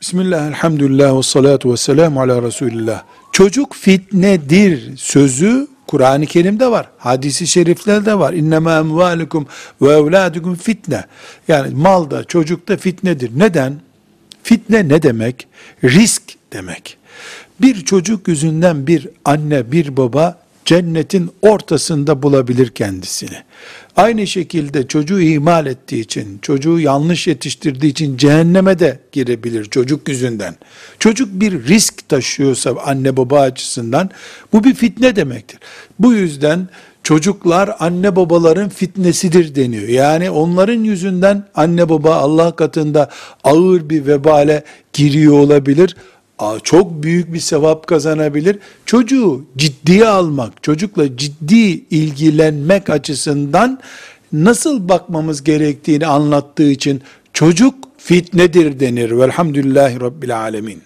Bismillah, elhamdülillah ve salatu ve selamu ala Resulillah. Çocuk fitnedir sözü Kur'an-ı Kerim'de var. Hadisi şeriflerde var. İnnemâ emvâlukum ve evlâdukum fitne. Yani malda, çocukta fitnedir. Neden? Fitne ne demek? Risk demek. Bir çocuk yüzünden bir anne, bir baba cennetin ortasında bulabilir kendisini. Aynı şekilde çocuğu ihmal ettiği için, çocuğu yanlış yetiştirdiği için cehenneme de girebilir çocuk yüzünden. Çocuk bir risk taşıyorsa anne baba açısından bu bir fitne demektir. Bu yüzden çocuklar anne babaların fitnesidir deniyor. Yani onların yüzünden anne baba Allah katında ağır bir vebale giriyor olabilir çok büyük bir sevap kazanabilir. Çocuğu ciddiye almak, çocukla ciddi ilgilenmek açısından nasıl bakmamız gerektiğini anlattığı için çocuk fitnedir denir. Velhamdülillahi Rabbil Alemin.